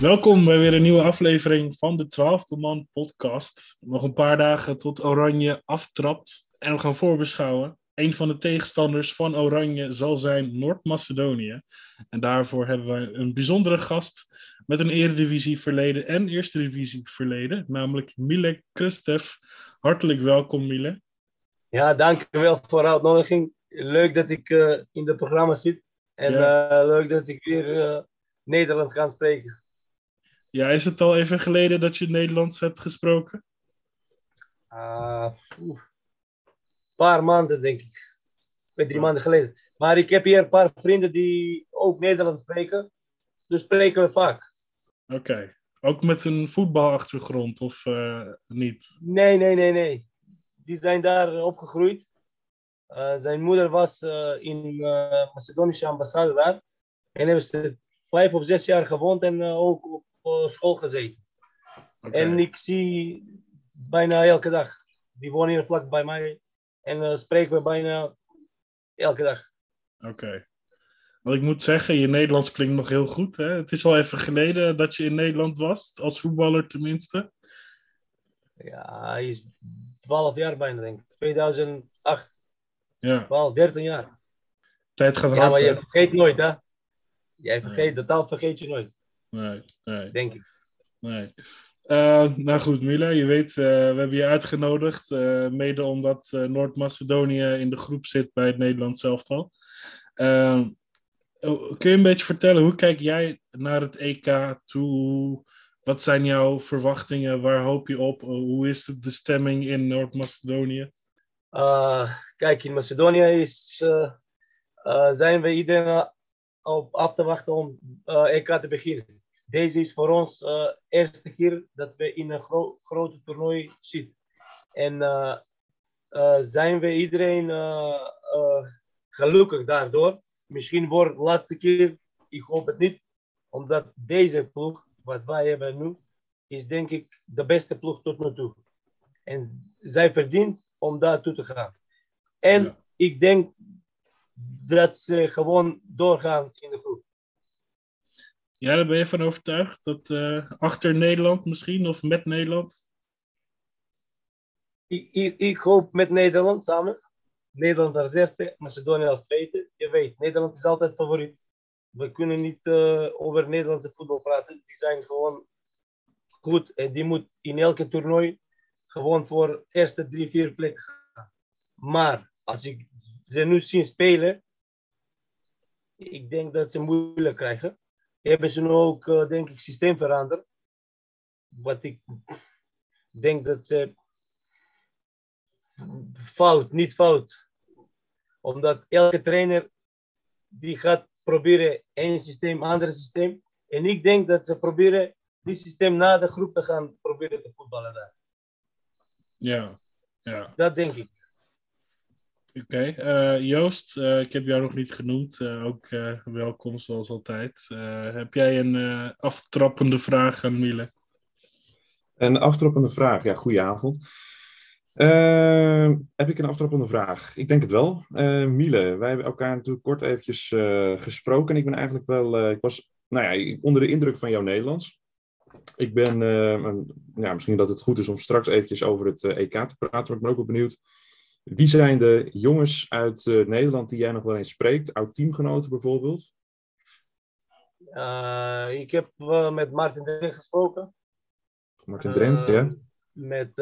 Welkom bij weer een nieuwe aflevering van de Twaalfde Man podcast. Nog een paar dagen tot Oranje aftrapt en we gaan voorbeschouwen. Een van de tegenstanders van Oranje zal zijn Noord-Macedonië. En daarvoor hebben wij een bijzondere gast met een eredivisie verleden en eerste divisie verleden, namelijk Mile Kristev. Hartelijk welkom Mile. Ja, dankjewel voor de uitnodiging. Leuk dat ik uh, in het programma zit. En ja. uh, leuk dat ik weer uh, Nederlands kan spreken. Ja, is het al even geleden dat je Nederlands hebt gesproken? Uh, een paar maanden, denk ik. Twee, drie maanden geleden. Maar ik heb hier een paar vrienden die ook Nederlands spreken. Dus spreken we vaak. Oké. Okay. Ook met een voetbalachtergrond of uh, niet? Nee, nee, nee, nee. Die zijn daar opgegroeid. Uh, zijn moeder was uh, in de Macedonische ambassade daar. En hebben ze vijf of zes jaar gewoond en ook op school gezeten. Okay. En ik zie bijna elke dag. Die wonen hier vlak bij mij. En spreken we bijna elke dag. Oké. Okay. Want ik moet zeggen, je Nederlands klinkt nog heel goed. Hè? Het is al even geleden dat je in Nederland was, als voetballer tenminste. Ja, hij is 12 jaar bijna, denk ik. 2008. Ja. 12, 13 jaar. Tijd gaat hard. Ja, maar je vergeet nooit, hè? Jij vergeet, de taal vergeet je nooit. Nee, nee. Denk ik. Nee. Uh, nou goed, Mila, je weet, uh, we hebben je uitgenodigd, uh, mede omdat Noord-Macedonië in de groep zit bij het Nederlands elftal. kun je een beetje vertellen, hoe kijk jij naar het EK toe? Wat zijn jouw verwachtingen? Waar hoop je op? hoe is de, de stemming in Noord-Macedonië? kijk, in Macedonië is, zijn we iedereen op af te wachten om EK te beginnen deze is voor ons uh, eerste keer dat we in een gro grote toernooi zitten. En uh, uh, zijn we iedereen gelukkig daardoor. Misschien wordt de laatste keer, ik hoop het niet, omdat deze ploeg, wat wij hebben nu, is denk ik de beste ploeg tot nu toe. En zij verdient om daar toe te gaan. En ja. ik denk dat ze gewoon doorgaan in de groep. Ja, daar ben je van overtuigd? Dat uh, achter Nederland misschien of met Nederland? Ik, ik, ik, hoop met Nederland samen. Nederland als eerste, Macedonië als tweede. Je weet, Nederland is altijd favoriet. We kunnen niet uh, over Nederlandse voetbal praten. Die zijn gewoon goed en die moet in elke toernooi gewoon voor eerste drie, vier plekken gaan. Maar als ik ze nu zie spelen, ik denk dat ze moeilijk krijgen hebben ze nu ook, uh, denk ik, systeem veranderd. Wat ik denk dat ze fout, niet fout. Omdat elke trainer die gaat proberen één systeem, ander systeem. En ik denk dat ze proberen die systeem na de groep te gaan proberen te voetballen daar. Ja, ja. Dat denk ik. Oké, uh, Joost, uh, ik heb jou nog niet genoemd. Uh, ook welkom zoals altijd. heb jij een aftrappende vraag aan Miele? Een aftrappende vraag, ja, goedenavond. heb ik een aftrappende vraag? Ik denk het wel. Miele, wij hebben elkaar natuurlijk kort eventjes gesproken. En ik ben eigenlijk wel, ik was nou ja, onder de indruk van jouw Nederlands. Ik ben, ja, misschien dat het goed is om straks eventjes over het EK te praten, maar ik ben ook wel benieuwd wie zijn de jongens uit uh, Nederland die jij nog wel eens spreekt? Oud-teamgenoten bijvoorbeeld? Uh, ik heb uh, met Martin Drent gesproken. Martin Drent, ja. Met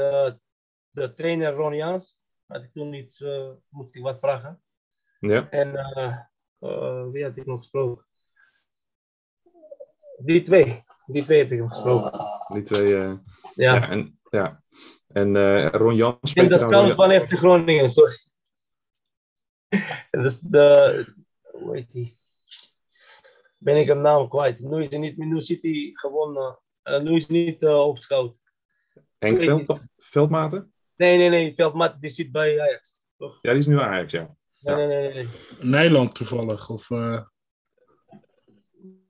de trainer Ron Jans. Had ik toen iets, moest ik wat vragen. Ja. En wie had ik nog gesproken? Die twee. Die twee heb ik nog gesproken. Die twee, ja. ja. en, ja. En uh, Ron Jans... En dat kan van FC Groningen, sorry. dus de... Hoe heet die? Ben ik hem naam kwijt. Nu is hij niet nu zit hij gewoon... Uh, nu is hij niet uh, hoofdscout. Henk Veld, Veldmaten? Nee, nee, nee. Veldmaten die zit bij Ajax. Toch? Ja, die is nu Ajax, ja. Nee, nee, nee. nee. Nederland toevallig, of... Uh...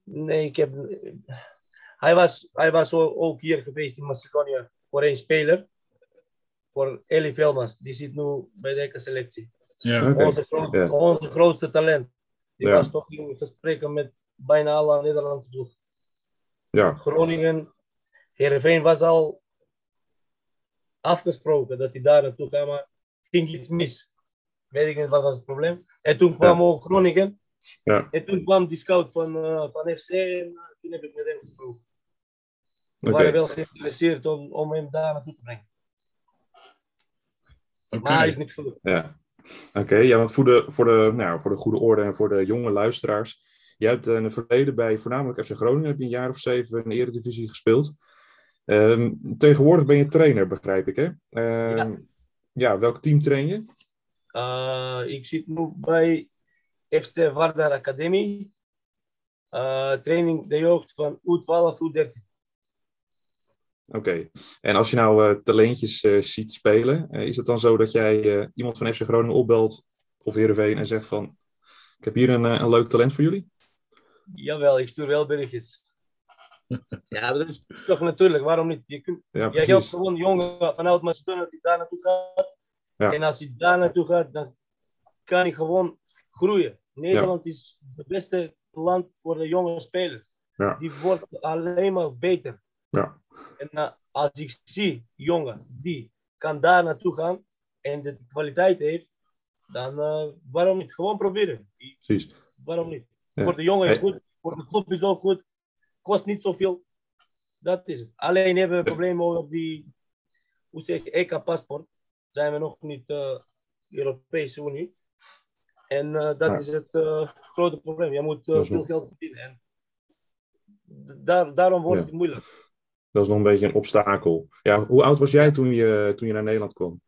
Nee, ik heb... Hij was, hij was ook hier geweest in Macedonië voor één speler voor Eli Velmas. Die zit nu bij de selectie. Ja, okay. onze, ja. onze grootste talent. Die Ja. was toch in gesprekken met bijna alle Nederlandse ploeg. Ja, Groningen, Heerenveen was al afgesproken dat hij daar naartoe gaat, maar ging iets mis. Weet ik niet wat was het probleem. En toen kwam ook Groningen. Ja. En toen kwam die scout van, eh, van FC en eh, toen heb ik met hem gesproken. We waren wel geïnteresseerd om, om hem daar naartoe te brengen. Oké. Maar hij is niet gelukt. Ja, oké. ja, want voor de, voor, de, nou, voor de goede orde en voor de jonge luisteraars. Jij hebt eh, in het verleden bij voornamelijk FC Groningen heb je een jaar of zeven in de Eredivisie gespeeld. Ehm, tegenwoordig ben je trainer, begrijp ik, hè? Ehm, ja. welk team train je? Eh, ik zit nu bij FC Vardar Academie. Eh, training de jeugd van U12, U13. Oké. En als je nou eh, talentjes eh, ziet spelen, eh, is het dan zo dat jij iemand van FC Groningen opbelt of Heerenveen en zegt van, ik heb hier een, een leuk talent voor jullie? Jawel, ik stuur wel berichtjes. ja, dat is toch natuurlijk, waarom niet? Je, kunt, Ja, je helpt gewoon jongen vanuit Macedonië dat hij daar naartoe gaat. Ja. En als hij daar naartoe gaat, dan kan hij gewoon groeien. Nederland is het beste land voor de jonge spelers. Die wordt alleen maar beter. Ja. En uh, als ik zie jongen die kan daar naartoe gaan en de kwaliteit heeft, dan uh, waarom niet? Gewoon proberen. Precies. Waarom niet? Ja. Voor de jongen Hey. goed, voor de club is ook goed, kost niet zoveel. Dat is het. Alleen hebben we problemen over die, hoe zeg je, EK-paspoort. Zijn we nog niet uh, Europese Unie. En uh, dat Ja. is het uh, grote probleem. Je moet is veel geld verdienen. En daar, daarom wordt Ja. het moeilijk. Dat is nog een beetje een obstakel. Ja, hoe oud was jij toen je, toen je naar Nederland kwam?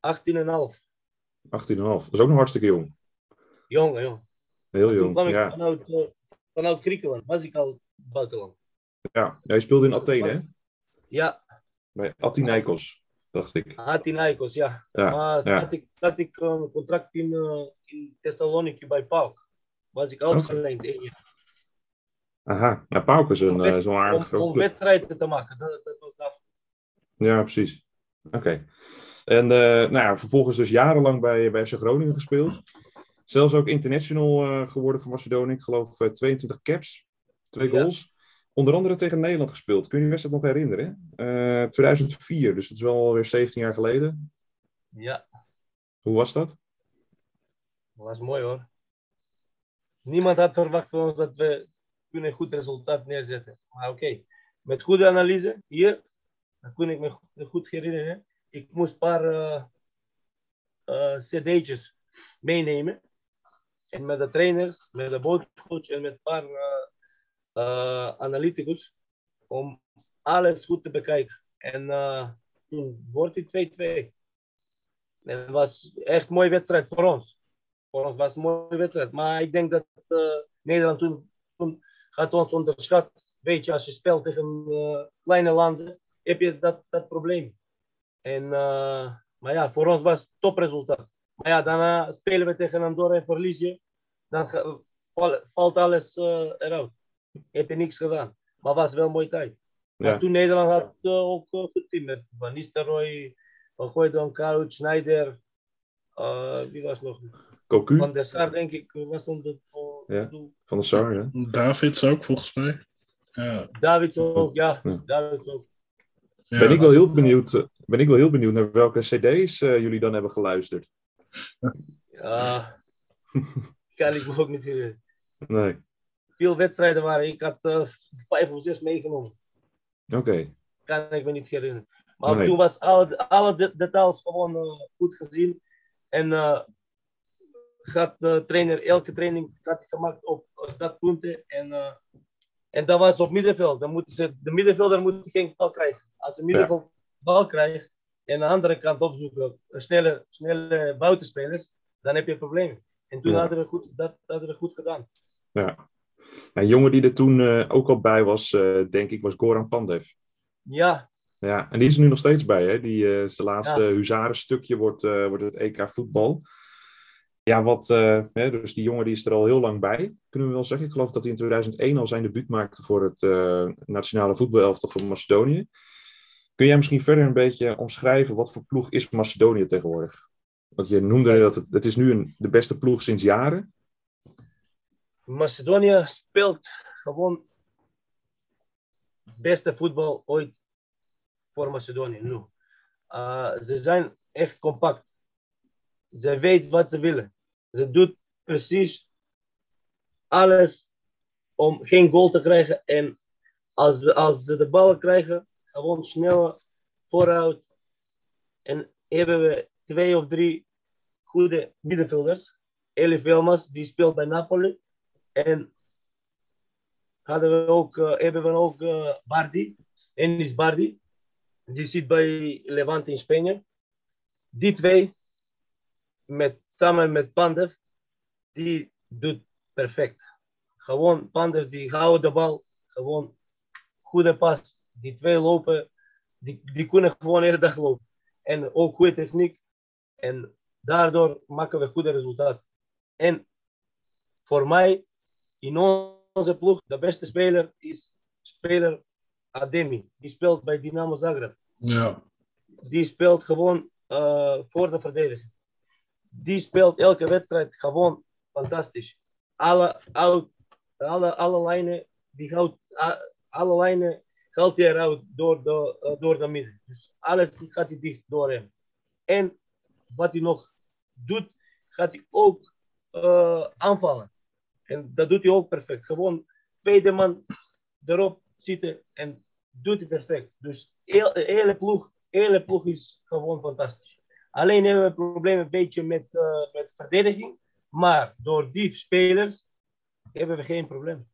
18,5. 18,5. Dat is ook nog hartstikke jong. Jongen, jongen. Heel Toen jong. kwam ik Ja. vanuit, uh, vanuit Griekenland. Was ik al buitenland. Ja. ja, je speelde in Athene, hè? Ja, Bij Athinaikos, dacht ik. Athinaikos, ja. Ja, maar ja. had ik, had ik een contract in, uh, in Thessaloniki bij PAOK. Was ik uitgeleend één jaar. Aha. Ja, Pauk is een, eh, een aardig Om, om wedstrijden te maken. Dat, dat was dat. Ja, precies. Oké. En eh, nou ja, vervolgens dus jarenlang bij, bij FC Groningen gespeeld. Zelfs ook international eh, geworden voor Macedonië. Ik geloof eh, 22 caps, twee Ja. goals. Onder andere tegen Nederland gespeeld. Kun je je wedstrijd nog herinneren? hè? Eh 2004, dus dat is wel alweer 17 jaar geleden. Ja, Hoe was dat? dat was mooi hoor. Niemand had verwacht van ons dat we kunnen een goed resultaat neerzetten. Maar oké, met goede analyse hier, dat kon ik me go- goed herinneren. Ik moest een paar eh, cd'tjes meenemen. En met de trainers, met de bondscoach en met een paar eh, analyticus. Om alles goed te bekijken. En toen wordt het 2-2. En het was echt een mooie wedstrijd voor ons. Voor ons was het een mooie wedstrijd. Maar ik denk dat Nederland toen, toen gaat ons onderschat. Weet je, als je speelt tegen eh, kleine landen, heb je dat, dat probleem. En, eh, maar ja, voor ons was het topresultaat. Maar ja, daarna spelen we tegen Andorra en verlies je. Dan val- valt alles eh, eruit. Heb je niks gedaan. Maar was wel een mooie tijd. Maar Ja, toen Nederland had uh, ook uh, goed team met Van Nistelrooy, Van Gooydon, Karuc, Schneider. Uh, wie was nog? Cocu Van der Sar, denk ik, was onder Ja. van de Sar, ja. Davids ook, volgens mij. Ja, David ook, ja. Ja. David ook. ja. Ben ik wel heel benieuwd, eh, ben ik wel heel benieuwd naar welke cd's eh, jullie dan hebben geluisterd. Ja, kan ik me ook niet herinneren. Nee, Veel wedstrijden waren, ik had uh, vijf of zes meegenomen. oké. Kan ik me niet herinneren. Maar Nee. toen was alle, alle de- details gewoon uh, goed gezien. En gaat de trainer elke training had gemaakt op dat punten. En, uh, en dat was op middenveld. Dan moeten ze, de middenvelder moet geen bal krijgen. Als de middenveld bal krijgt en de andere kant opzoeken, snelle, snelle buitenspelers, dan heb je problemen. En toen Ja. hadden we goed, dat hadden we goed gedaan. Ja. Een jongen die er toen eh, ook al bij was, eh, denk ik, was Goran Pandev. Ja, Ja, en die is er nu nog steeds bij, hè? Die, eh, zijn laatste Ja. huzarenstukje wordt, eh, wordt het EK voetbal. Ja, wat, eh, hè, dus die jongen die is er al heel lang bij, kunnen we wel zeggen. Ik geloof dat hij in 2001 al zijn debuut maakte voor het eh, nationale voetbalelftal van Macedonië. Kun jij misschien verder een beetje omschrijven wat voor ploeg is Macedonië tegenwoordig? Want je noemde dat het, het is nu een, de beste ploeg sinds jaren. Macedonië speelt gewoon beste voetbal ooit voor Macedonië nu. Uh, ze zijn echt compact. Ze weten wat ze willen. Ze doet precies alles om geen goal te krijgen. En als, als ze de ballen krijgen, gewoon snel vooruit. En hebben we twee of drie goede middenvelders. Eli Velmas, die speelt bij Napoli. En hadden we ook, uh, hebben we ook uh, Bardi, Enis Bardi. Die zit bij Levante in Spanje. Die twee, met, samen met Pandev, die doet perfect. Gewoon Pandev, die houden de bal. Gewoon goede pas. Die twee lopen, die, die kunnen gewoon de dag lopen. En ook goede techniek. En daardoor maken we goede resultaten. En voor mij, in onze ploeg, de beste speler is speler Ademi. Die speelt bij Dynamo Zagreb. Ja. Die speelt gewoon uh, voor de verdediging. Die speelt elke wedstrijd gewoon fantastisch. Alle, alle, alle, alle lijnen, die houdt, alle lijnen haalt hij eruit door de, uh, door de midden. Dus alles gaat hij dicht door hem. En wat hij nog doet, gaat hij ook uh, aanvallen. En dat doet hij ook perfect. Gewoon tweede man erop zitten en doet hij perfect. Dus de hele ploeg, hele ploeg is gewoon fantastisch. Alleen hebben we problemen een beetje met, uh, met verdediging. Maar door die spelers hebben we geen probleem.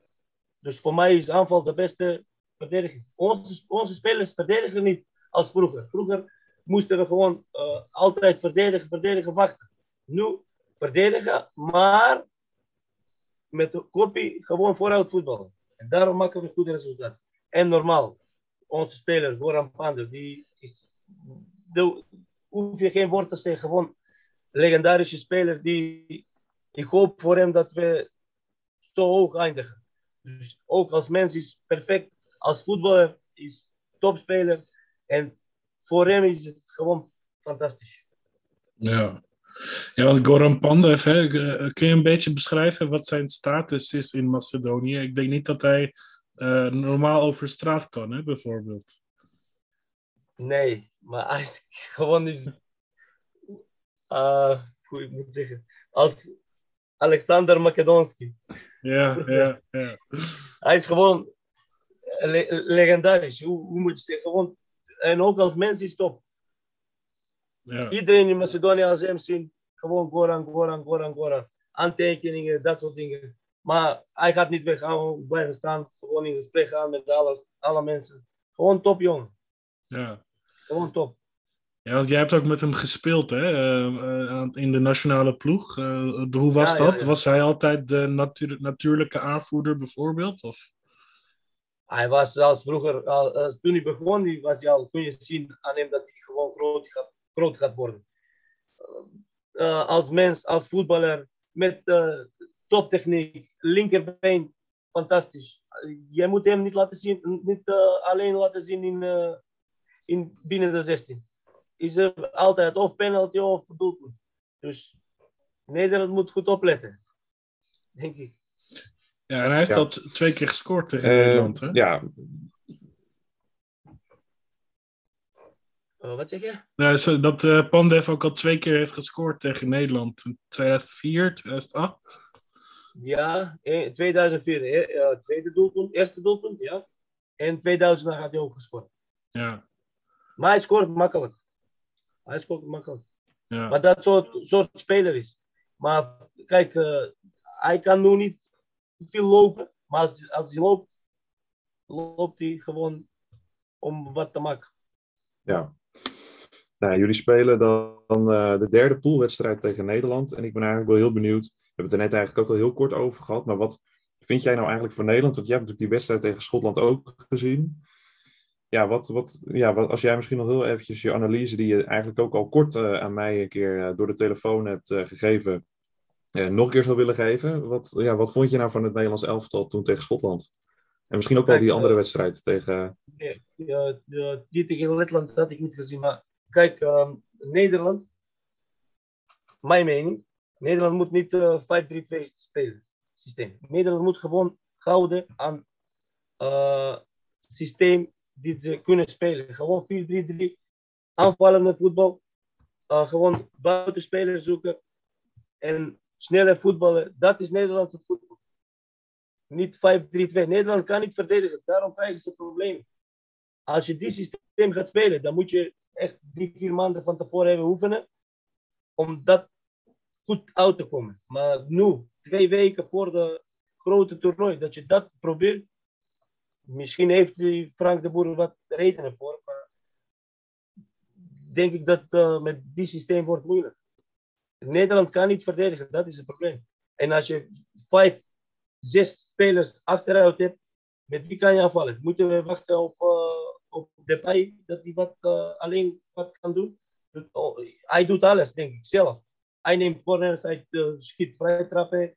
Dus voor mij is aanval de beste verdediging. Onze, spelers verdedigen niet als vroeger. Vroeger moesten we gewoon uh, altijd verdedigen, verdedigen, wachten. Nu verdedigen, maar met de kopie gewoon vooruit voetballen. En daarom maken we goede resultaten. En normaal, onze speler, Goran Pander, die is, de, hoef je geen woord te zeggen, gewoon legendarische speler die, ik hoop voor hem dat we zo hoog eindigen. Dus ook als mens is perfect, als voetballer is topspeler en voor hem is het gewoon fantastisch. Ja. Ja, want Goran Pandev, hè, eh, kun je een beetje beschrijven wat zijn status is in Macedonië? Ik denk niet dat hij uh, normaal over straat kan, hè, bijvoorbeeld. Nee, maar hij gewoon is, uh, hoe ik moet zeggen, als Alexander Makedonski. Ja, ja, ja. hij is gewoon le legendarisch. Hoe, hoe moet je zeggen? Gewoon, en ook als mens is top. Ja. Iedereen in Macedonië als hem zien, gewoon Goran, Goran, Goran, Goran. Aantekeningen, dat soort dingen. Maar hij gaat niet weg, gewoon blijven staan. Gewoon in gesprek gaan met alle, alle mensen. Gewoon top, jongen. Ja. Gewoon top. Ja, want jij hebt ook met hem gespeeld hè? Uh, in de nationale ploeg. Uh, hoe was Ja, dat? ja, ja. Was hij altijd de natuur- natuurlijke aanvoerder bijvoorbeeld? Of? Hij was zelfs vroeger, al, als toen hij begon, die was hij al, kun je zien aan hem dat hij gewoon groot gaat, groot gaat worden. Uh, als mens, als voetballer, met uh, toptechniek, linkerbeen, fantastisch. Je moet hem niet laten zien, niet uh, alleen laten zien in, in binnen de 16. Is er altijd of penalty of doelpunt. Dus Nederland moet goed opletten, denk ik. Ja, en hij heeft Ja. al t- twee keer gescoord tegen Eh, Nederland. Hè? ja, Uh, wat zeg je? Nou, zo- dat eh, Pandev ook al twee keer heeft gescoord tegen Nederland. In 2004, 2008. Ja, eh, 2004, eh, eh, tweede doelpunt, eerste doelpunt, ja. En 2000 had hij ook gescoord. Ja, Maar hij scoort makkelijk. Hij scoort makkelijk. ja. Maar dat soort, soort speler is. Maar kijk, eh, hij kan nu niet veel lopen. Maar als, als hij loopt, loopt hij gewoon om wat te maken. ja. Nou, jullie spelen dan eh, de derde poolwedstrijd tegen Nederland. En ik ben eigenlijk wel heel benieuwd. We hebben het er net eigenlijk ook al heel kort over gehad. Maar wat vind jij nou eigenlijk voor Nederland? Want jij hebt natuurlijk die wedstrijd tegen Schotland ook gezien. Ja, wat, wat, ja wat, als jij misschien nog heel eventjes je analyse, die je eigenlijk ook al kort eh, aan mij een keer eh, door de telefoon hebt eh, gegeven, nog een keer zou willen geven. Wat, ja, wat vond je nou van het Nederlands elftal toen tegen Schotland? En misschien ook wel Kijk, die andere wedstrijd tegen. Ja, die tegen Letland had ik niet gezien. Maar kijk, ehm, Nederland, mijn mening, Nederland moet niet eh 5-3-2 spelen. Systeem. Nederland moet gewoon houden aan systeem die ze kunnen spelen. Gewoon 4-3-3, aanvallende voetbal. Uh, gewoon buitenspelers zoeken en sneller voetballen. Dat is Nederlandse voetbal. Niet 5-3-2. Nederland kan niet verdedigen, daarom krijgen ze problemen. Als je die systeem gaat spelen, dan moet je echt drie, vier maanden van tevoren hebben oefenen om dat goed uit te komen. Maar nu, twee weken voor de grote toernooi, dat je dat probeert. Misschien heeft Frank de Boer wat redenen voor, maar denk ik dat uh, met die systeem wordt moeilijk. Nederland kan niet verdedigen, dat is het probleem. En als je vijf, zes spelers achteruit hebt, met wie kan je afvallen? Moeten we wachten op, uh, op Depay, dat hij wat, uh, alleen wat kan doen? Hij doet alles, denk ik, zelf. Hij neemt corners, hij schiet vrije trappen,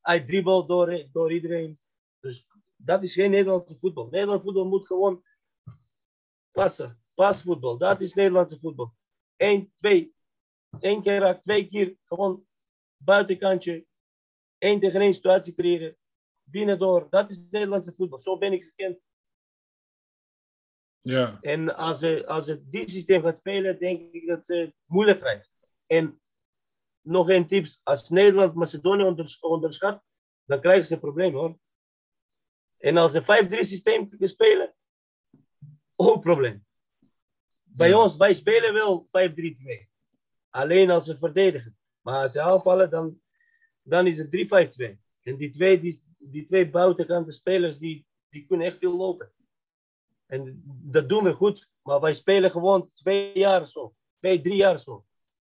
hij dribbelt door, door iedereen. Dus dat is geen Nederlandse voetbal. Nederlandse voetbal moet gewoon passen. Pasvoetbal, dat is Nederlandse voetbal. Eén, twee, één keer raak, twee keer gewoon buitenkantje. één tegen één situatie creëren. Binnendoor, dat is Nederlandse voetbal. Zo ben ik gekend. Ja. En als ze, als ze dit systeem gaat spelen, denk ik dat ze het moeilijk krijgen. En nog een tips. Als Nederland Macedonië onderschat, dan krijgen ze een probleem hoor. En als ze 5-3 systeem spelen, ook probleem. Bij Ja. ons, wij spelen wel 5-3-2. Alleen als we verdedigen. Maar als ze aanvallen, dan, dan is het 3-5-2. En die twee, die, die twee buitenkante spelers, die, die kunnen echt veel lopen. En dat doen we goed. Maar wij spelen gewoon twee jaar zo. Twee, drie jaar zo.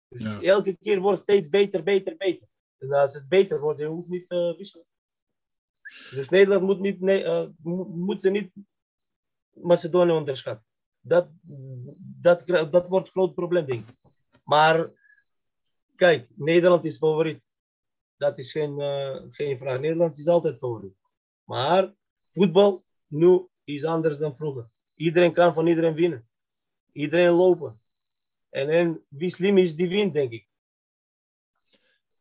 Dus Ja. elke keer wordt het steeds beter, beter, beter. En als het beter wordt, je hoeft niet te wisselen. Dus Nederland moet, niet, eh, mo- moet ze niet Macedonië onderschatten. Dat, dat, dat wordt een groot probleem, denk ik. Maar kijk, Nederland is favoriet. Dat is geen, eh, geen vraag. Nederland is altijd favoriet. Maar voetbal nu is anders dan vroeger. Iedereen kan van iedereen winnen. Iedereen lopen. En, en wie slim is, die wint, denk ik.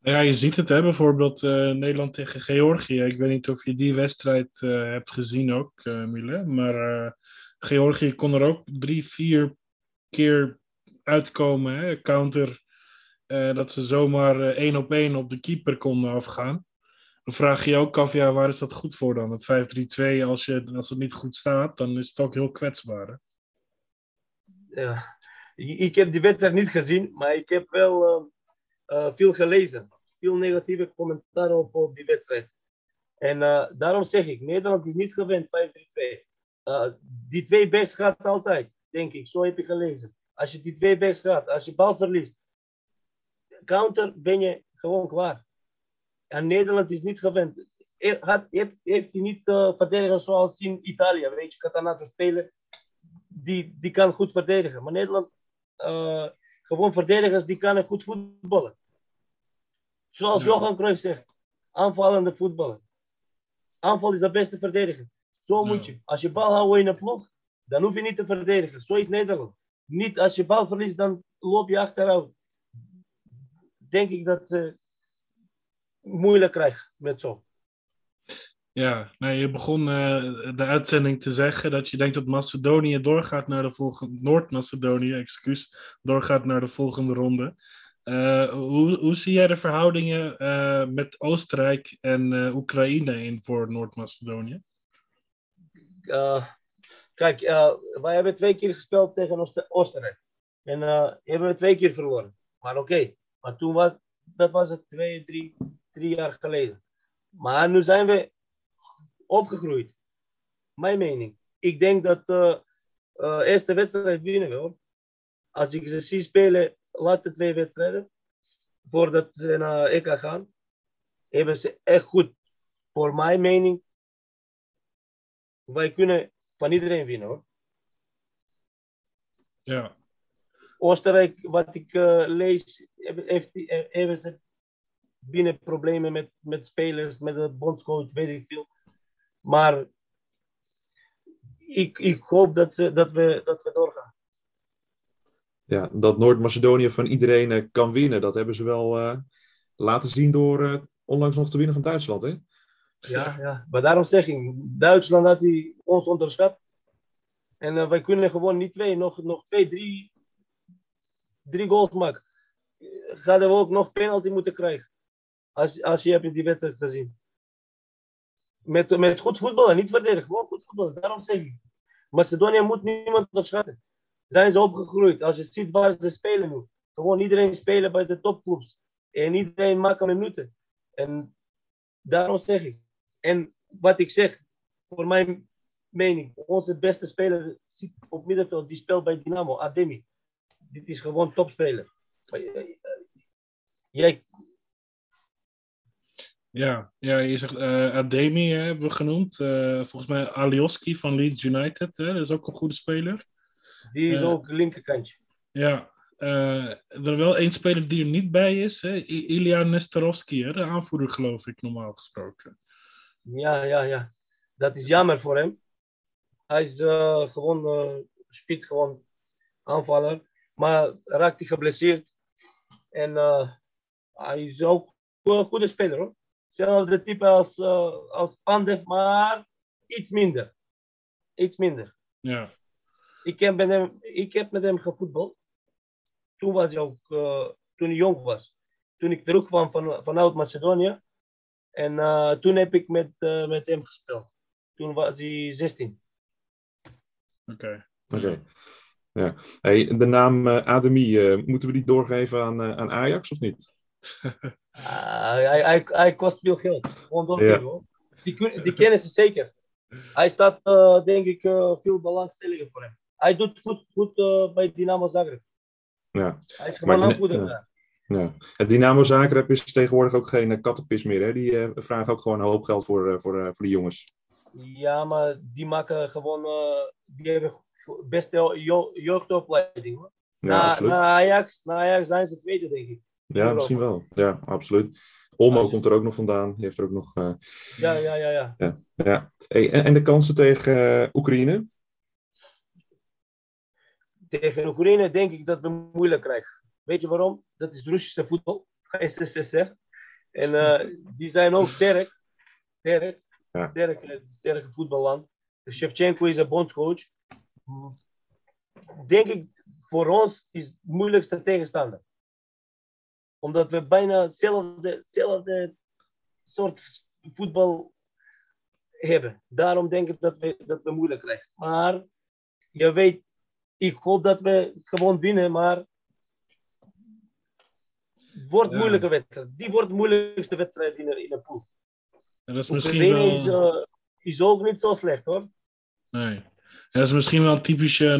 Nou Ja, je ziet het, hè, bijvoorbeeld eh, Nederland tegen Georgië. Ik weet niet of je die wedstrijd eh, hebt gezien ook, eh Mile. Maar Georgië kon er ook drie, vier keer uitkomen. Hè? Counter, dat ze zomaar één op één op de keeper konden afgaan. Dan vraag je je ook af, ja, waar is dat goed voor dan? Het 5-3-2, als, je, als het niet goed staat, dan is het ook heel kwetsbaar. Hè? Ja. Ik heb die wedstrijd niet gezien, maar ik heb wel eh, veel gelezen. Veel negatieve commentaar op, die wedstrijd. En eh, daarom zeg ik, Nederland is niet gewend 5-3-2. Eh, die twee backs gaat altijd, denk ik. Zo heb ik gelezen. Als je die twee backs gaat, als je bal verliest, counter ben je gewoon klaar. En Nederland is niet gewend. Had, heeft, heeft hij niet verdedigers zoals in Italië, weet je, Catanazzo spelen. Die, die kan goed verdedigen. Maar Nederland, gewoon verdedigers, die kunnen goed voetballen. Zoals Ja. Johan Cruijff zegt, aanvallende voetballen. Aanval is de beste verdediger. Zo Ja. moet je. Als je bal houdt in een ploeg, dan hoef je niet te verdedigen. Zo is Nederland. Niet als je bal verliest, dan loop je achteruit. Denk ik dat ze moeilijk krijgen met zo. Ja, nee, je begon eh, de uitzending te zeggen dat je denkt dat Macedonië doorgaat naar de volgende, Noord-Macedonië, excuus, doorgaat naar de volgende ronde. Eh, hoe, hoe zie jij de verhoudingen eh, met Oostenrijk en eh, Oekraïne in voor Noord-Macedonië? Kijk, wij hebben twee keer gespeeld tegen Oost- Oostenrijk. En hebben we twee keer verloren. Maar oké, maar toen was, dat was het twee, drie, drie jaar geleden. Maar nu zijn we opgegroeid. Mijn mening. Ik denk dat de eerste wedstrijd winnen we. Als ik ze zie spelen, laatste twee wedstrijden, voordat ze naar EK gaan, hebben ze echt goed. Voor mijn mening, wij kunnen van iedereen winnen hoor. Ja, Oostenrijk, wat ik eh, lees, heeft, eh, hebben ze binnen problemen met, met spelers, met de bondscoach, weet ik veel. Maar ik, ik hoop dat, ze, dat, we, dat we doorgaan. Ja, dat Noord-Macedonië van iedereen eh, kan winnen, dat hebben ze wel eh, laten zien door eh, onlangs nog te winnen van Duitsland. Hè? Ja, ja. Maar daarom zeg ik, Duitsland had die ons onderschat. En wij kunnen gewoon niet twee, nog, nog twee, drie, drie goals maken. Gaan we ook nog penalty moeten krijgen. Als, als je hebt die wedstrijd gezien. Met, met goed voetballen, niet verdedigen, gewoon goed voetballen. Daarom zeg ik. Macedonië moet niemand onderschatten. Zijn ze opgegroeid. Als je ziet waar ze spelen nu. Gewoon iedereen spelen bij de topclubs. En iedereen maakt minuten. En daarom zeg ik. En wat ik zeg, voor mijn mening, onze beste speler zit op middenveld, die speelt bij Dynamo, Ademi. Dit is gewoon topspeler. Jij... Ja, ja, je zegt uh, Ademi hebben we genoemd. Volgens mij Alioski van Leeds United, hè? dat is ook een goede speler. Die is uh, ook linkerkantje. Ja, er is wel één speler die er niet bij is. Hè? Ilya Nestorovski, de aanvoerder geloof ik, normaal gesproken. Ja, ja, ja. Dat is jammer voor hem. Hij is uh, gewoon uh, spits, gewoon aanvaller. Maar raakt hij geblesseerd. En uh, hij is ook een goede speler hoor. Hetzelfde type als, als Pandev, maar iets minder. Iets minder. Ja. Ik heb met hem, ik heb met hem gevoetbald. Toen was hij ook, toen hij jong was. Toen ik terugkwam van, vanuit Macedonië. En uh, toen heb ik met, uh, met hem gespeeld. Toen was hij 16. Oké. Okay. Oké. Okay. Ja. Hey, de naam uh, Ademi, moeten we die doorgeven aan, aan Ajax of niet? hij, hij, hij kost veel geld. Gewoon doorgeven hoor. Die, die kennen ze zeker. Hij staat, denk ik, veel belangstellingen voor hem. Hij doet goed, goed bij Dynamo Zagreb. Ja. Hij is gewoon een goede ja. Ja. Het Dynamo Zagreb is tegenwoordig ook geen uh, kattenpis meer. Hè? Die uh, vragen ook gewoon een hoop geld voor, voor, voor de jongens. Ja, maar die maken gewoon... die hebben beste je jeugdopleiding. Hoor. Ja, na, absoluut. na, Ajax, na Ajax zijn ze tweede, denk ik. Ja, misschien wel. Ja, absoluut. Olmo Als... komt er ook nog vandaan. Die heeft er ook nog... Ja, ja, ja. ja. ja, ja. Hey, en, en, de kansen tegen Oekraïne? Tegen Oekraïne denk ik dat we moeilijk krijgen. Weet je waarom? Dat is Russische voetbal, SSSR. En uh, die zijn ook sterk. Sterk. Ja. Sterk, sterke voetballand. Shevchenko is een bondscoach. Denk ik, voor ons is het moeilijkste tegenstander. Omdat we bijna hetzelfde, hetzelfde soort voetbal hebben. Daarom denk ik dat we, dat we moeilijk krijgen. Maar je weet, ik hoop dat we gewoon winnen, maar wordt Ja. moeilijke wedstrijd. Die wordt de moeilijkste wedstrijd in in een pool. En dat is misschien wel... is, eh, is ook niet zo slecht hoor. Nee. Dat is misschien wel een typische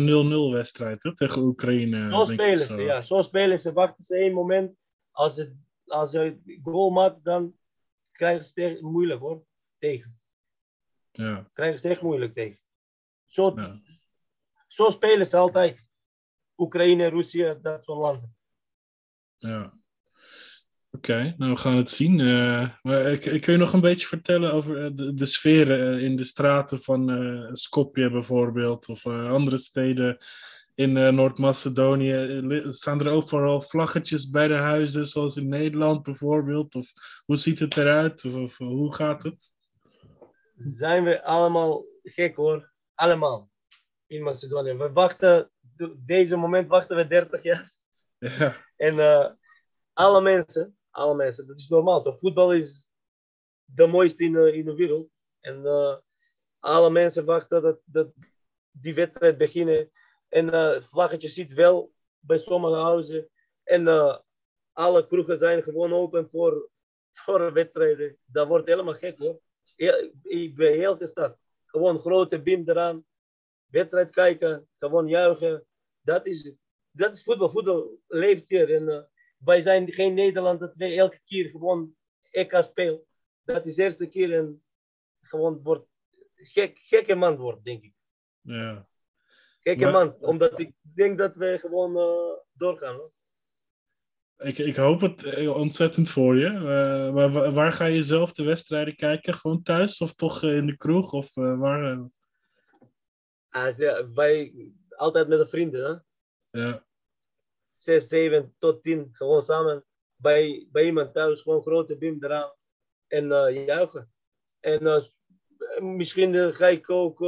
0-0 wedstrijd hè, tegen Oekraïne. Zo spelen ze, ja. Zo spelen ze. Wachten ze één moment. Als ze, als ze goal maakt, dan krijgen ze het moeilijk hoor. Tegen. Ja, Krijgen ze echt moeilijk tegen. Zo, ja. Zo spelen ze altijd. Oekraïne, Rusland, dat soort landen. ja. Oké, nou we gaan het zien. Eh, maar ik, ik kun je nog een beetje vertellen over eh, de, de sferen eh, in de straten van Skopje bijvoorbeeld, of andere steden in Noord-Macedonië? Staan er overal vlaggetjes bij de huizen, zoals in Nederland bijvoorbeeld? Of hoe ziet het eruit? Of, of hoe gaat het? Zijn we allemaal gek hoor. Allemaal. In Macedonië. We wachten, de- deze moment wachten we 30 jaar. Ja, En eh, alle mensen, alle mensen, dat is normaal toch? Voetbal is de mooiste in, de- in de wereld. En eh, alle mensen wachten dat, dat die wedstrijd beginnen. En eh vlaggetje zit wel bij sommige huizen. En alle kroegen zijn gewoon open voor, voor wedstrijden. Dat wordt helemaal gek hoor. Heel, ik ben heel gestart. Gewoon grote bim eraan. Wedstrijd kijken, gewoon juichen. Dat is, dat is voetbal. Voetbal leeft hier. En, eh, wij zijn geen Nederland dat wij elke keer gewoon EK spelen. Dat is de eerste keer en gewoon wordt gek, gekke man wordt, denk ik. ja. Gekke Maar- man, omdat ik denk dat wij gewoon eh, doorgaan. Hoor. Ik, ik hoop het eh, ontzettend voor je. Maar waar ga je zelf de wedstrijden kijken? Gewoon thuis of toch in de kroeg? Of waar? Eh? Ah, ja, wij altijd met de vrienden, hè? ja. 6, 7 tot 10, gewoon samen bij, bij iemand thuis, gewoon grote bim eraan en eh, juichen. En eh, Misschien eh, ga ik ook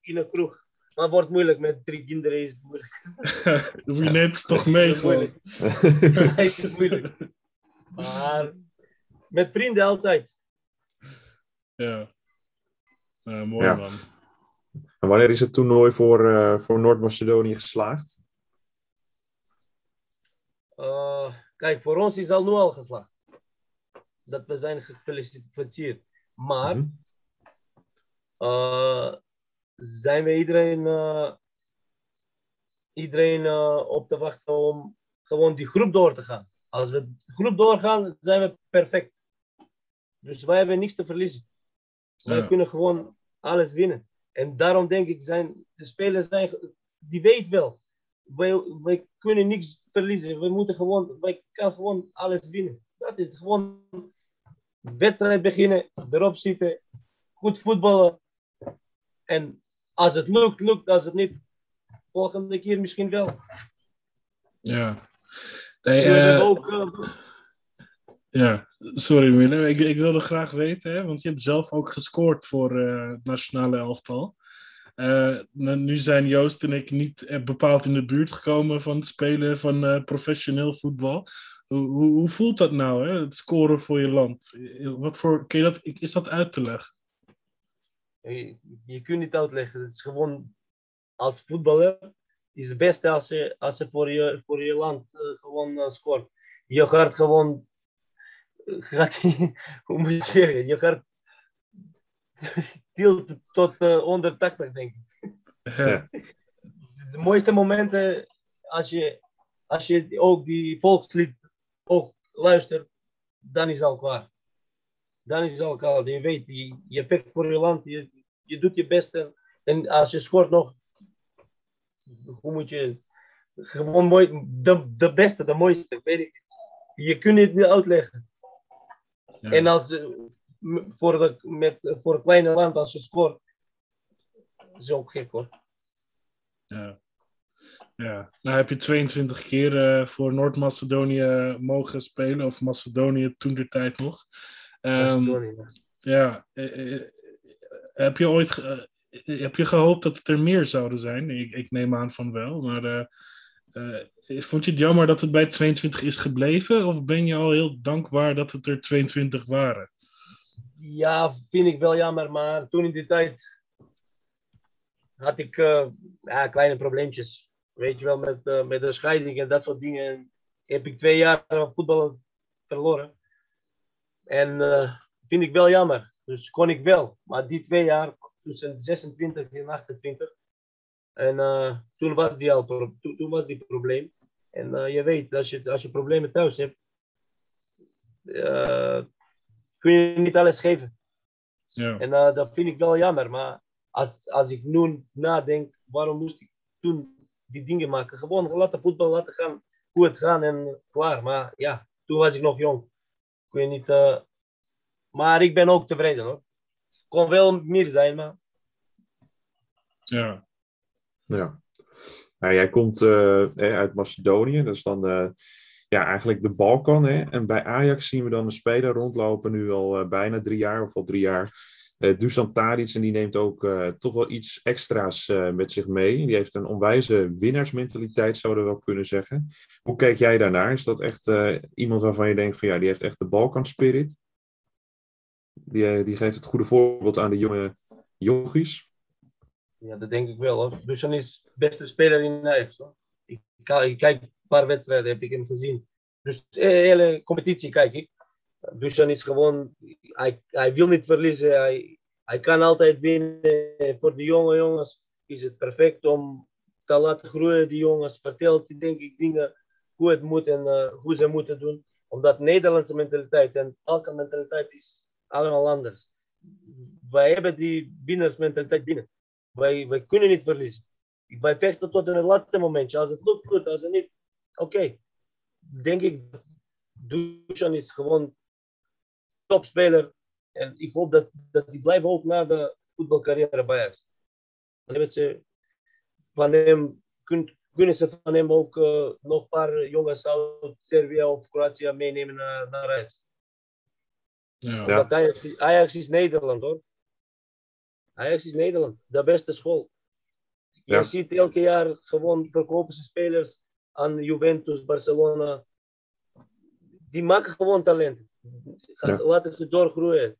in een kroeg. Maar het wordt moeilijk met drie kinderen. Is het moeilijk. Je neemt ze toch mee Het is gewoon. Het is moeilijk. Maar met vrienden altijd. Ja. Ja, mooi Ja. man. En wanneer is het toernooi voor, eh, voor Noord-Macedonië geslaagd? Eh, kijk, voor ons is al nu al geslaagd. Dat we zijn gefeliciteerd. Maar Mhm. eh, zijn we iedereen, iedereen op te wachten om gewoon die groep door te gaan. Als we de groep doorgaan, zijn we perfect. Dus wij hebben niks te verliezen. Wij Ja. kunnen gewoon alles winnen. En daarom denk ik, zijn, de spelers zijn, die weten wel. Wij, wij kunnen niks verliezen. We moeten gewoon, wij kan gewoon alles winnen. Dat is gewoon wedstrijd beginnen, erop zitten, goed voetballen. En als het lukt, lukt. Als het niet, volgende keer misschien wel. Ja. Nee, We hebben eh, ook, eh, ja, sorry Willem. Ik, ik wilde graag weten, hè, want je hebt zelf ook gescoord voor eh, het nationale elftal. Eh, nou, nu zijn Joost en ik niet eh, bepaald in de buurt gekomen van het spelen van professioneel voetbal. Hoe, hoe, voelt dat nou, hè, het scoren voor je land? Wat voor, dat, is dat uit te leggen? je, kunt niet uitleggen. Het is gewoon als voetballer is het beste als je, als je voor, je, voor je land gewoon scoort. Je gaat gewoon, hoe moet je zeggen, je gaat tilt tot eh, 180 denk ik. Ja. De mooiste momenten als je, als je ook die volkslied ook luistert, dan is het al klaar. Dan is het al klaar. Je weet, je, je vecht voor je land, je, je doet je best. En, en als je scoort nog, hoe moet je, gewoon mooi, de, de beste, de mooiste, weet ik. Je kunt het niet uitleggen. Ja. En als, eh, voor, de, met, voor een kleine land, als je scoort, is ook gek hoor. Ja. ja. Nou heb je 22 keer eh, voor Noord-Macedonië mogen spelen, of Macedonië toen de tijd nog. Macedonië, ja. eh, eh, heb je ooit eh, heb je gehoopt dat het er meer zouden zijn? Ik, ik neem aan van wel, maar eh, eh, vond je het jammer dat het bij 22 is gebleven? Of ben je al heel dankbaar dat het er 22 waren? Ja, vind ik wel jammer, maar toen in die tijd had ik eh, kleine probleempjes. Weet je wel, met, eh, met de scheiding en dat soort dingen. En heb ik twee jaar voetbal verloren. En vind ik wel jammer. Dus kon ik wel. Maar die twee jaar, tussen 26 en 28. En eh, toen was die al toen, toen was die probleem. En eh, je weet, als je, als je problemen thuis hebt, eh, kun je niet alles geven. Ja, En dat vind ik wel jammer. Maar als, als ik nu nadenk, waarom moest ik toen die dingen maken? Gewoon laten voetbal laten gaan, hoe het gaat en klaar. Maar ja, toen was ik nog jong. Ik weet niet. maar ik ben ook tevreden hoor. Kon wel meer zijn, maar ja, Ja. Nou, jij komt eh, uit Macedonië, dat is dan eh, ja, eigenlijk de Balkan. Hè? En bij Ajax zien we dan een speler rondlopen, nu al eh, bijna drie jaar of al drie jaar. Eh Dusan Tadic, en die neemt ook toch wel iets extra's met zich mee. Die heeft een onwijze winnaarsmentaliteit, zouden we wel kunnen zeggen. Hoe kijk jij daarnaar? Is dat echt iemand waarvan je denkt van ja, die heeft echt de Balkan spirit? Die, die geeft het goede voorbeeld aan de jonge jochies. Ja, dat denk ik wel hoor. Dusan is beste speler in Ajax. Ik, kijk een paar wedstrijden, heb ik hem gezien. Dus de hele competitie kijk ik. Dusan is gewoon, hij, hij wil niet verliezen. Hij, hij kan altijd winnen. Voor de jonge jongens is het perfect om te laten groeien. Die jongens vertelt, denk ik, dingen hoe het moet en eh, hoe ze moeten doen. Omdat Nederlandse mentaliteit en elke mentaliteit is allemaal anders. Wij hebben die winnaarsmentaliteit binnen. Wij, wij kunnen niet verliezen. Wij vechten tot het laatste momentje. Als het lukt, goed. Als het niet, oké. Denk ik, Dusan is gewoon topspeler. En ik hoop dat, dat die blijven ook na de voetbalcarrière bij Ajax. Dan hebben ze van hem, kun, kunnen ze van hem ook eh, nog een paar jongens uit Servië of Kroatië meenemen naar, naar Ajax. ja. Ajax, is- Ajax is Nederland hoor. Ajax is Nederland, de beste school. Ja. Je ziet elke jaar gewoon verkopen ze spelers aan Juventus, Barcelona. Die maken gewoon talent. Ja. Laten ze doorgroeien.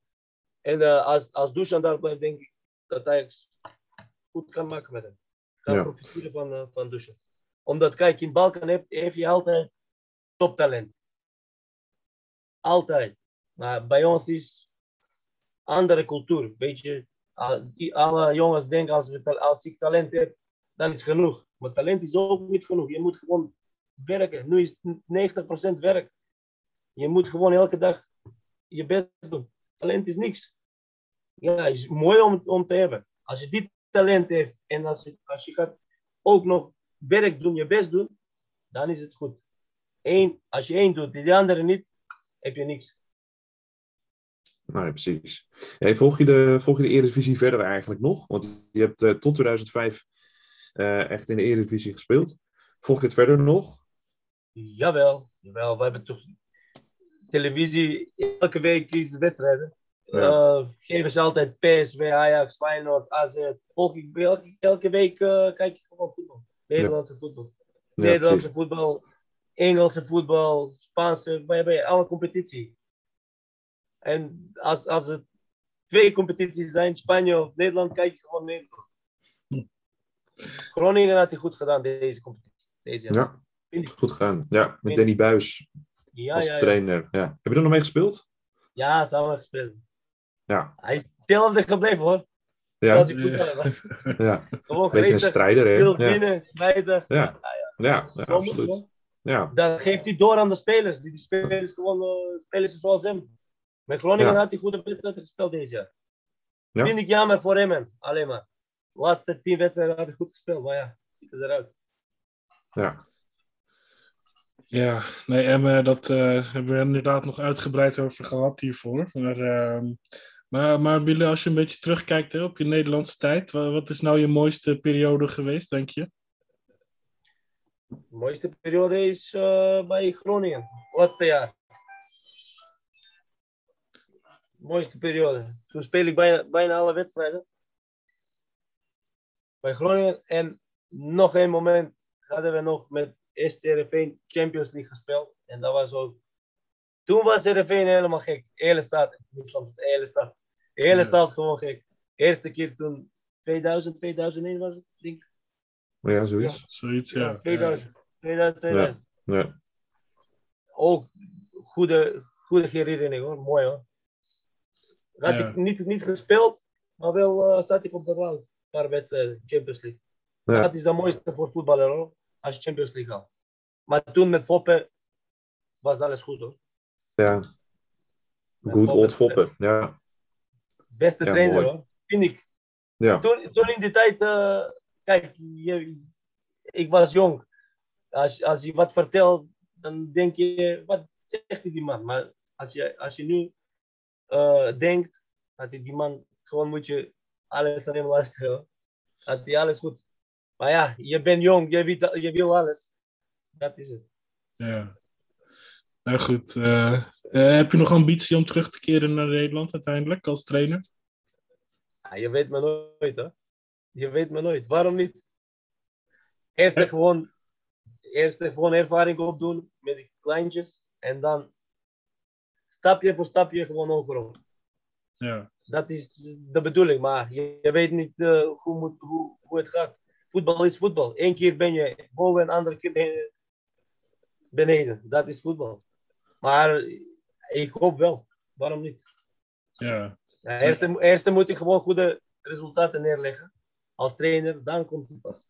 En eh, als, als Dusan daar blijft, denk ik dat Ajax goed kan maken met hem. Kan Ja. profiteren van, eh, van Dusan. Omdat, kijk, in Balkan heb, heb je altijd toptalent. Altijd. Maar bij ons is andere cultuur. Weet je, die- alle jongens denken als, ik talent heb, dan is genoeg. Maar talent is ook niet genoeg. Je moet gewoon werken. Nu is het 90% werk. Je moet gewoon elke dag je best doen. Talent is niks. Ja, is mooi om, om te hebben. Als je dit talent hebt en als je, als je gaat ook nog werk doen, je best doen, dan is het goed. Eén, als je één doet, die de andere niet, heb je niks. Nee, precies. Hey, volg, je de, volg je de Eredivisie verder eigenlijk nog? Want je hebt eh, tot 2005 eh, echt in de Eredivisie gespeeld. Volg je het verder nog? Jawel, jawel. We hebben toch televisie, elke week is de wedstrijden. Ja. Eh, geven ze altijd PSV, Ajax, Feyenoord, AZ. Volg ik elke, elke week kijk ik gewoon voetbal. Nederlandse voetbal. Ja, Nederlandse precies. voetbal, Engelse voetbal, Spaanse, we hebben alle competitie. En als, als het twee competities zijn, Spanje of Nederland, kijk ik gewoon Nederland. Groningen had hij goed gedaan deze competitie. Deze jaar. Ja, Vind ik. goed gedaan. Ja, met Danny Buis Ja, als ja, trainer. Ja. Heb je er nog mee gespeeld? Ja, samen gespeeld. Ja. Hij is hetzelfde gebleven hoor. Ja, Zoals hij voetballer was. ja. Gewoon beetje een strijder, hè? wil Ja, winnen, strijden. Ja. ja, absoluut. Ja, Dan geeft hij door aan de spelers. Die, die spelers gewoon eh, spelen ze zoals hem. Met Groningen Ja. had hij goede wedstrijden gespeeld deze jaar. Ja. Vind ik jammer voor hem. en Alleen maar. De laatste tien wedstrijden had hij goed gespeeld. Maar ja, ziet er eruit. ja. Ja, nee, Emme, dat eh, hebben we inderdaad nog uitgebreid over gehad hiervoor. Maar, ehm, maar, maar Bille, als je een beetje terugkijkt hè, op je Nederlandse tijd, wa- wat is nou je mooiste periode geweest, denk je? De mooiste periode is eh, bij Groningen. Laatste jaar. Mooiste periode. Toen speel ik bijna, bijna alle wedstrijden. Bij Groningen. En nog een moment hadden we nog met STRV Champions League gespeeld. En dat was ook... Toen was RV helemaal gek. De hele stad. Niet soms de hele stad. De hele Ja. stad gewoon gek. Eerste keer toen 2000, 2001 was het, denk ik. Ja, zoiets. Zoiets, ja. Ja, 2000. 2000, 2000. Ja. Ook goede, goede herinnering hoor. Mooi hoor. Had Ja. ik niet, niet gespeeld, maar wel eh, zat ik op de bank. Een paar wedstrijden, Champions League. Ja. Dat is het mooiste voor voetballer hoor. Als je Champions League haalt. Maar toen met Foppe was alles goed hoor. ja. Foppe, old Foppe. Ja. Beste Ja, trainer mooi. hoor. Vind ik. Ja. Toen, toen in die tijd, eh, kijk, je, ik was jong. Als, als je wat vertelt, dan denk je, wat zegt die man? Maar als je, als je nu eh, denkt, dat die man, gewoon moet je alles aan hem luisteren. Dat hij alles goed. Maar ja, je bent jong, je, weet, je wil alles. Dat is het. Ja. Nou goed, eh, eh, heb je nog ambitie om terug te keren naar Nederland uiteindelijk als trainer? Ja, je weet me nooit, hè? Je weet me nooit. Waarom niet? Eerst Ja. gewoon, eerst gewoon ervaring opdoen met die kleintjes. En dan stapje voor stapje gewoon overal. Ja, Dat is de bedoeling. Maar je, je weet niet eh, hoe, moet, hoe, hoe het gaat. Voetbal is voetbal. Eén keer ben je boven en andere keer ben je beneden. Dat is voetbal. Maar ik hoop wel. Waarom niet? ja. Ja, eerst, eerst moet ik gewoon goede resultaten neerleggen. Als trainer, dan komt het pas.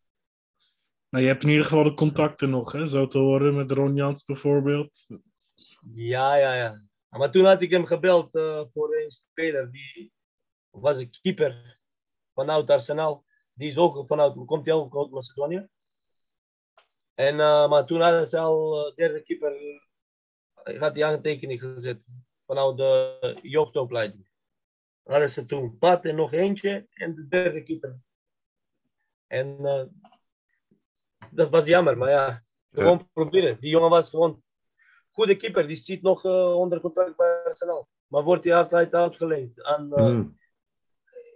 Nou, je hebt in ieder geval de contacten nog, hè? zo te horen met Ron Jans bijvoorbeeld. Ja, ja, ja. Maar toen had ik hem gebeld eh, voor een speler. Die was een keeper vanuit Arsenal. Die is ook vanuit, komt hij ook uit Macedonië. En, eh, maar toen hadden ze al uh, derde keeper. Had die aantekening gezet vanuit de jeugdopleiding. Hadden ze toen Pat en nog eentje en de derde keeper. En dat was jammer, maar ja, gewoon proberen. Die jongen was gewoon goede keeper. Die zit nog uh, onder contract bij Arsenal. Maar wordt hij altijd uitgeleend aan uh, Mm.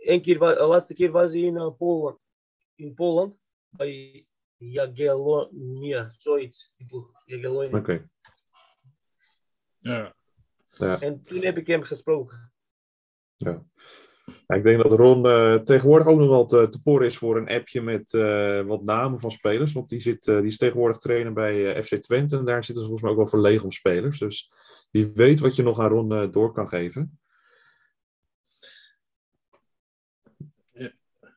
één keer, de laatste keer was hij in uh, Polen. In Polen. Bij Jagiellonia, zoiets. Jagiellonia. Oké. Ja. En toen heb ik hem gesproken. Ja. Ja, ik denk dat Ron eh, tegenwoordig ook nog wel te, te is voor een appje met eh, wat namen van spelers. Want die, zit, eh, die is tegenwoordig trainer bij FC Twente. En daar zitten ze volgens mij ook wel verlegen spelers. Dus die weet wat je nog aan Ron door kan geven.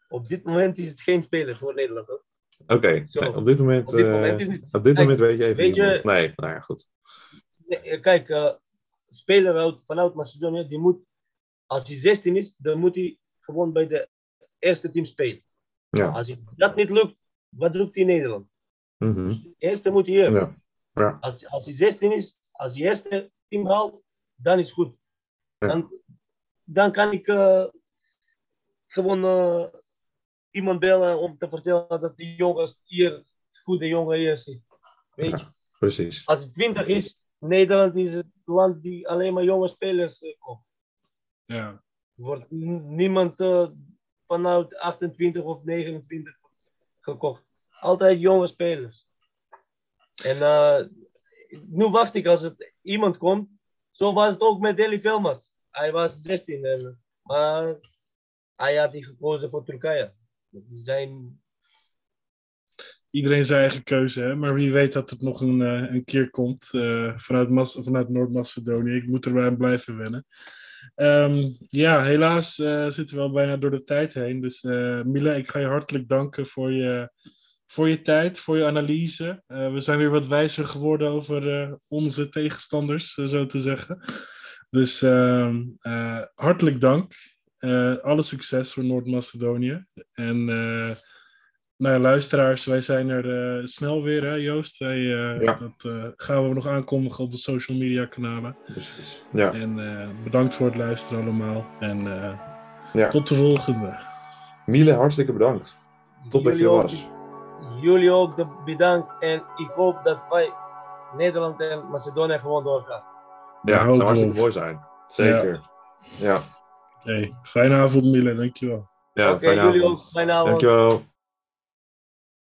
Op dit moment is het geen speler voor Nederland. Oké, nee, op dit moment, Op dit moment is het. op dit Kijk, moment weet je even weet je-. Nee, nou ja, goed. Nee, kijk, speler uit, vanuit Macedonië, die moet, als hij 16 is, dan moet hij gewoon bij de eerste team spelen. Ja. Als hij dat niet lukt, wat zoekt hij in Nederland? Dus de eerste moet hij hebben. Ja. Ja. Als, als hij 16 is, als hij eerste team haalt, dan is het goed. Dan, dan kan ik eh, gewoon eh, iemand bellen om te vertellen dat die jongens hier, goede jongen hier zit. Weet je? Precies. Als het 20 is, Nederland is het land die alleen maar jonge spelers eh, koopt. Ja. Er wordt niemand eh, vanuit 28 of 29 gekocht. Altijd jonge spelers. En eh, nu wacht ik als het iemand komt. Zo was het ook met Deli Velmas. Hij was 16, en, maar hij had die gekozen voor Turkije. Zijn Iedereen zijn eigen keuze, hè? maar wie weet dat het nog een, eh, een keer komt eh, vanuit, Mas- vanuit Noord-Macedonië. Ik moet er bij blijven wennen. Ehm, ja, helaas eh, zitten we al bijna door de tijd heen. Dus eh Mila, ik ga je hartelijk danken voor je, voor je tijd, voor je analyse. Eh, we zijn weer wat wijzer geworden over onze tegenstanders, zo te zeggen. Dus ehm, eh, hartelijk dank. Alle succes voor Noord-Macedonië. En nou ja, luisteraars, wij zijn er eh, snel weer, hè, Joost? Wij, eh, Ja. Dat eh, gaan we nog aankondigen op de social media kanalen. Precies. Ja. En eh, bedankt voor het luisteren allemaal. En eh, Ja. tot de volgende. Miele, hartstikke bedankt. Top dat je er Jullie ook- was. Jullie ook de bedankt. En ik hoop dat wij Nederland en Macedonië gewoon doorgaan. Ja, hoop zou hartstikke mooi zijn. Zeker. Ja. Hey, fijne avond, Mille. Dankjewel. Ja, Oké, fijne jullie avond. ook. Fijne avond. Dankjewel.